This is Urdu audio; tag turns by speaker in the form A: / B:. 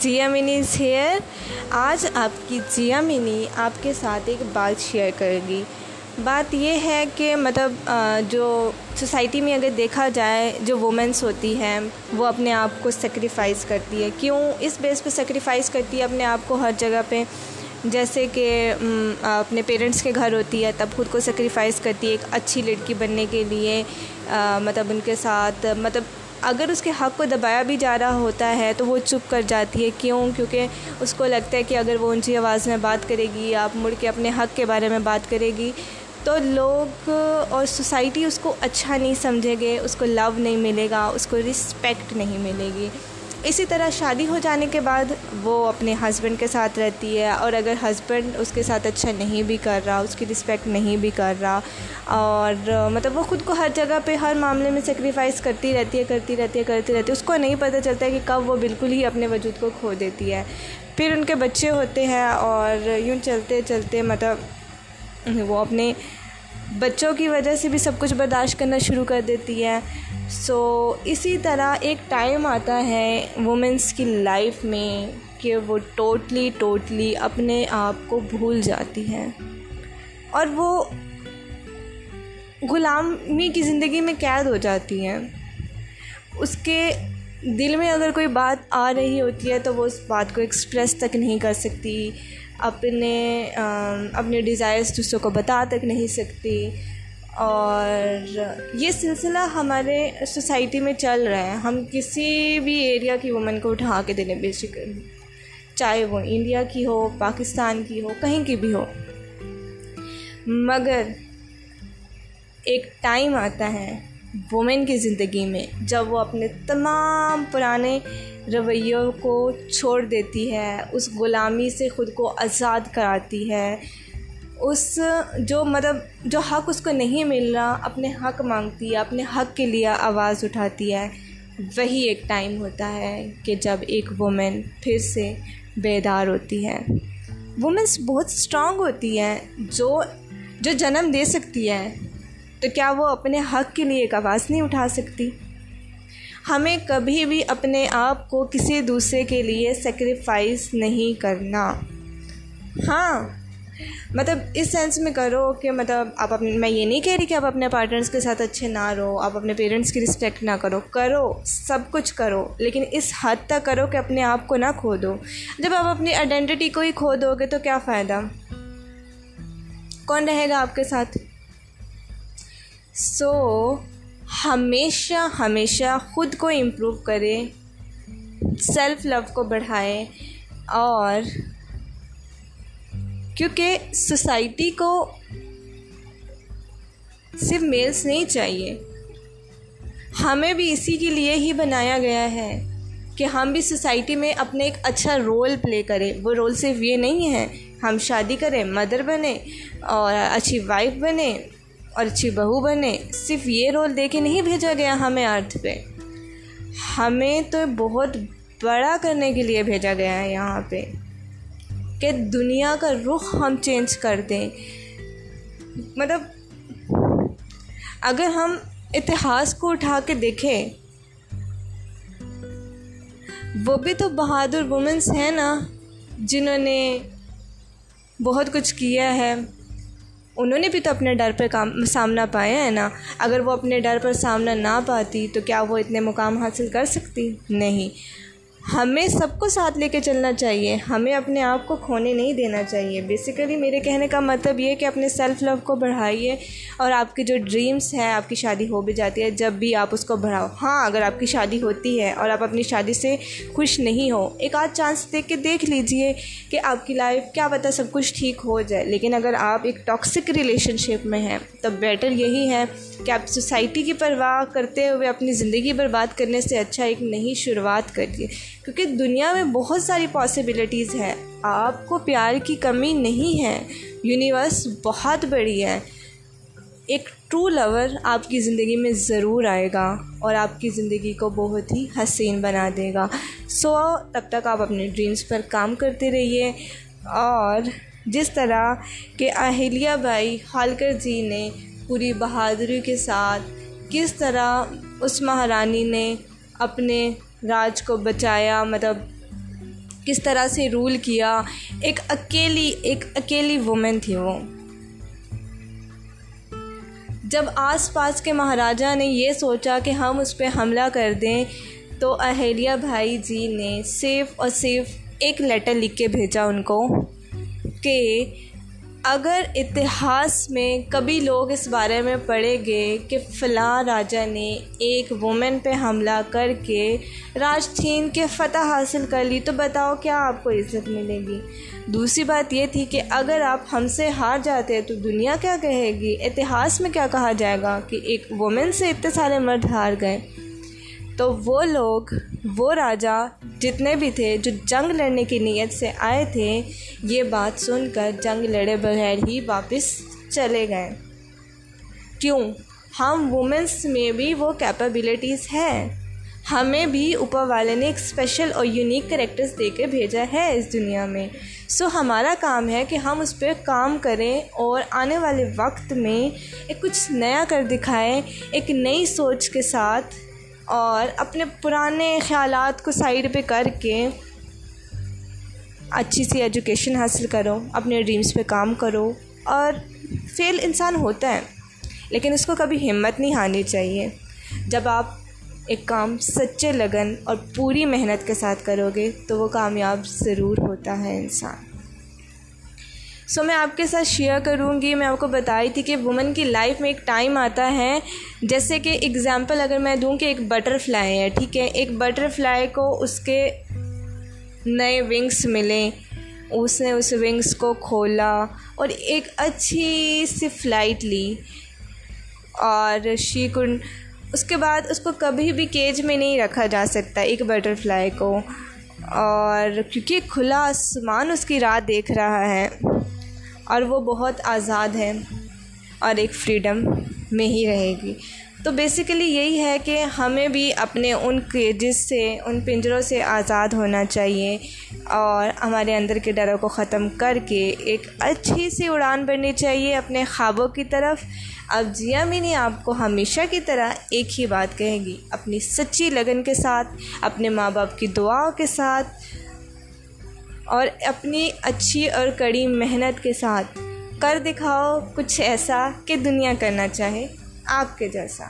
A: Jaya money is here. آج آپ کی جیا منی آپ کے ساتھ ایک بات شیئر کرے گی۔ بات یہ ہے کہ مطلب جو سوسائٹی میں اگر دیکھا جائے، جو وومنس ہوتی ہیں، وہ اپنے آپ کو سیکریفائز کرتی ہے۔ کیوں اس بیس پہ سیکریفائز کرتی ہے؟ اپنے آپ کو ہر جگہ پہ، جیسے کہ اپنے پیرنٹس کے گھر ہوتی ہے، تب خود کو سیکریفائز کرتی ہے ایک اچھی لڑکی بننے کے لیے۔ مطلب ان کے ساتھ مطلب اگر اس کے حق کو دبایا بھی جا رہا ہوتا ہے تو وہ چپ کر جاتی ہے۔ کیوں؟ کیونکہ اس کو لگتا ہے کہ اگر وہ اونچی آواز میں بات کرے گی، آپ مڑ کے اپنے حق کے بارے میں بات کرے گی، تو لوگ اور سوسائٹی اس کو اچھا نہیں سمجھے گے، اس کو لو نہیں ملے گا، اس کو رسپیکٹ نہیں ملے گی۔ اسی طرح شادی ہو جانے کے بعد وہ اپنے ہسبینڈ کے ساتھ رہتی ہے اور اگر ہسبینڈ اس کے ساتھ اچھا نہیں بھی کر رہا، اس کی رسپیکٹ نہیں بھی کر رہا اور مطلب وہ خود کو ہر جگہ پہ، ہر معاملے میں سیکریفائز کرتی رہتی ہے، کرتی رہتی ہے، کرتی رہتی ہے، اس کو نہیں پتہ چلتا ہے کہ کب وہ بالکل ہی اپنے وجود کو کھو دیتی ہے۔ پھر ان کے بچے ہوتے ہیں اور یوں چلتے چلتے مطلب وہ اپنے بچوں کی وجہ سے بھی سب کچھ برداشت کرنا شروع کر دیتی ہے۔ سو اسی طرح ایک ٹائم آتا ہے وومنس کی لائف میں کہ وہ ٹوٹلی ٹوٹلی اپنے آپ کو بھول جاتی ہیں اور وہ غلامی کی زندگی میں قید ہو جاتی ہیں۔ اس کے دل میں اگر کوئی بات آ رہی ہوتی ہے تو وہ اس بات کو ایکسپریس تک نہیں کر سکتی، اپنے اپنے ڈیزائرس دوسروں کو بتا تک نہیں سکتی۔ اور یہ سلسلہ ہمارے سوسائٹی میں چل رہا ہے۔ ہم کسی بھی ایریا کی وومن کو اٹھا کے دیں بے شک چاہے وہ انڈیا کی ہو، پاکستان کی ہو، کہیں کی بھی ہو۔ مگر ایک ٹائم آتا ہے وومن کی زندگی میں، جب وہ اپنے تمام پرانے رویوں کو چھوڑ دیتی ہے، اس غلامی سے خود کو آزاد کراتی ہے۔ اس جو مطلب جو حق اس کو نہیں مل رہا، اپنے حق مانگتی ہے، اپنے حق کے لیے آواز اٹھاتی ہے۔ وہی ایک ٹائم ہوتا ہے کہ جب ایک وومن پھر سے بیدار ہوتی ہے۔ وومنس بہت اسٹرانگ ہوتی ہے۔ جو جو جنم دے سکتی ہے، تو کیا وہ اپنے حق کے لیے ایک آواز نہیں اٹھا سکتی؟ ہمیں کبھی بھی اپنے آپ کو کسی دوسرے کے لیے سیکریفائز نہیں کرنا۔ ہاں مطلب اس سینس میں کرو کہ مطلب آپ اپنے میں یہ نہیں کہہ رہی کہ آپ اپنے پارٹنرس کے ساتھ اچھے نہ رہو، آپ اپنے پیرنٹس کی رسپیکٹ نہ کرو۔ کرو، سب کچھ کرو، لیکن اس حد تک کرو کہ اپنے آپ کو نہ کھو دو جب آپ اپنی آئیڈینٹی کو ہی کھو دو گے تو کیا فائدہ؟ کون رہے گا آپ کے ساتھ؟ سو ہمیشہ ہمیشہ خود کو امپروو کرے سیلف لو کو بڑھائے اور کیونکہ سوسائٹی کو صرف میلس نہیں چاہیے۔ ہمیں بھی اسی کے لیے ہی بنایا گیا ہے کہ ہم بھی سوسائٹی میں اپنے ایک اچھا رول پلے کریں۔ وہ رول صرف یہ نہیں ہے، ہم شادی کریں، مدر بنیں اور اچھی وائف بنیں اور اچھی بہو بنیں۔ صرف یہ رول دے کے نہیں بھیجا گیا ہمیں ارتھ پہ۔ ہمیں تو بہت بڑا کرنے کے لیے بھیجا گیا ہے یہاں پہ۔ کہ دنیا کا رخ ہم چینج کر دیں۔ مطلب اگر ہم اتہاس کو اٹھا کے دیکھیں، وہ بھی تو بہادر وومنس ہیں نا، جنہوں نے بہت کچھ کیا ہے۔ انہوں نے بھی تو اپنے ڈر پہ کام، سامنا پایا ہے نا۔ اگر وہ اپنے ڈر پر سامنا نہ پاتی تو کیا وہ اتنے مقام حاصل کر سکتی؟ نہیں۔ ہمیں سب کو ساتھ لے کے چلنا چاہیے، ہمیں اپنے آپ کو کھونے نہیں دینا چاہیے۔ بیسیکلی میرے کہنے کا مطلب یہ کہ اپنے سیلف لو کو بڑھائیے اور آپ کی جو ڈریمس ہیں، آپ کی شادی ہو بھی جاتی ہے، جب بھی آپ اس کو بڑھاؤ۔ ہاں اگر آپ کی شادی ہوتی ہے اور آپ اپنی شادی سے خوش نہیں ہو، ایک آدھ چانس دیکھ کے دیکھ لیجیے کہ آپ کی لائف کیا پتہ سب کچھ ٹھیک ہو جائے۔ لیکن اگر آپ ایک ٹاکسک ریلیشن شپ میں ہیں تو بیٹر یہی ہے کہ آپ سوسائٹی کی پرواہ کرتے ہوئے اپنی زندگی برباد کرنے سے اچھا ایک نئی شروعات کریے۔ کیونکہ دنیا میں بہت ساری پاسبلٹیز ہے آپ کو پیار کی کمی نہیں ہے۔ یونیورس بہت بڑی ہے۔ ایک ٹرو لور آپ کی زندگی میں ضرور آئے گا اور آپ کی زندگی کو بہت ہی حسین بنا دے گا۔ سو تب تک آپ اپنے ڈریمز پر کام کرتے رہیے۔ اور جس طرح کہ اہلیہ بائی خالکر جی نے پوری بہادری کے ساتھ کس طرح اس مہارانی نے اپنے راج کو بچایا مطلب کس طرح سے رول کیا۔ ایک اکیلی ایک اکیلی وومن تھی وہ۔ جب آس پاس کے مہاراجہ نے یہ سوچا کہ ہم اس پہ حملہ کر دیں، تو اہلیہ بھائی جی نے صرف اور صرف ایک لیٹر لکھ کے بھیجا ان کو کہ اگر اتہاس میں کبھی لوگ اس بارے میں پڑھیں گے کہ فلاں راجا نے ایک وومن پہ حملہ کر کے راج چھین کے فتح حاصل کر لی، تو بتاؤ کیا آپ کو عزت ملے گی؟ دوسری بات یہ تھی کہ اگر آپ ہم سے ہار جاتے ہیں تو دنیا کیا کہے گی؟ اتہاس میں کیا کہا جائے گا کہ ایک وومن سے اتنے سارے مرد ہار گئے؟ تو وہ لوگ وہ راجا جتنے بھی تھے جو جنگ لڑنے کی نیت سے آئے تھے، یہ بات سن کر جنگ لڑے بغیر ہی واپس چلے گئے۔ کیوں؟ ہم وومنس میں بھی وہ کیپیبلٹیز ہیں۔ ہمیں بھی اوپر والے نے ایک اسپیشل اور یونیک کریکٹرس دے کے بھیجا ہے اس دنیا میں۔ سو ہمارا کام ہے کہ ہم اس پہ کام کریں اور آنے والے وقت میں ایک کچھ نیا کر دکھائیں، ایک نئی سوچ کے ساتھ اور اپنے پرانے خیالات کو سائڈ پہ کر کے اچھی سی ایجوکیشن حاصل کرو، اپنے ڈریمس پہ کام کرو اور فیل انسان ہوتا ہے، لیکن اس کو کبھی ہمت نہیں ہارنی چاہیے۔ جب آپ ایک کام سچے لگن اور پوری محنت کے ساتھ کرو گے تو وہ کامیاب ضرور ہوتا ہے انسان۔ سو میں آپ کے ساتھ شیئر کروں گی میں آپ کو بتائی تھی کہ وومن کی لائف میں ایک ٹائم آتا ہے. جیسے کہ اگزامپل اگر میں دوں کہ ایک بٹر فلائی ہے، ٹھیک ہے؟ ایک بٹر فلائی کو اس کے نئے ونگس ملیں اس نے اس ونگس کو کھولا اور ایک اچھی سی فلائٹ لی. اور شی کن اس کے بعد اس کو کبھی بھی کیج میں نہیں رکھا جا سکتا ایک بٹر فلائی کو. اور کیونکہ کھلا آسمان اس کی راہ دیکھ رہا ہے۔ اور وہ بہت آزاد ہے اور ایک فریڈم میں ہی رہے گی۔ تو بیسیکلی یہی ہے کہ ہمیں بھی اپنے ان کیجز سے، ان پنجروں سے آزاد ہونا چاہیے اور ہمارے اندر کے ڈروں کو ختم کر کے ایک اچھی سی اڑان بھرنی چاہیے اپنے خوابوں کی طرف۔ اب جیا مینی آپ کو ہمیشہ کی طرح ایک ہی بات کہے گی، اپنی سچی لگن کے ساتھ، اپنے ماں باپ کی دعاؤں کے ساتھ اور اپنی اچھی اور کڑی محنت کے ساتھ کر دکھاؤ کچھ ایسا کہ دنیا کرنا چاہے آپ کے جیسا۔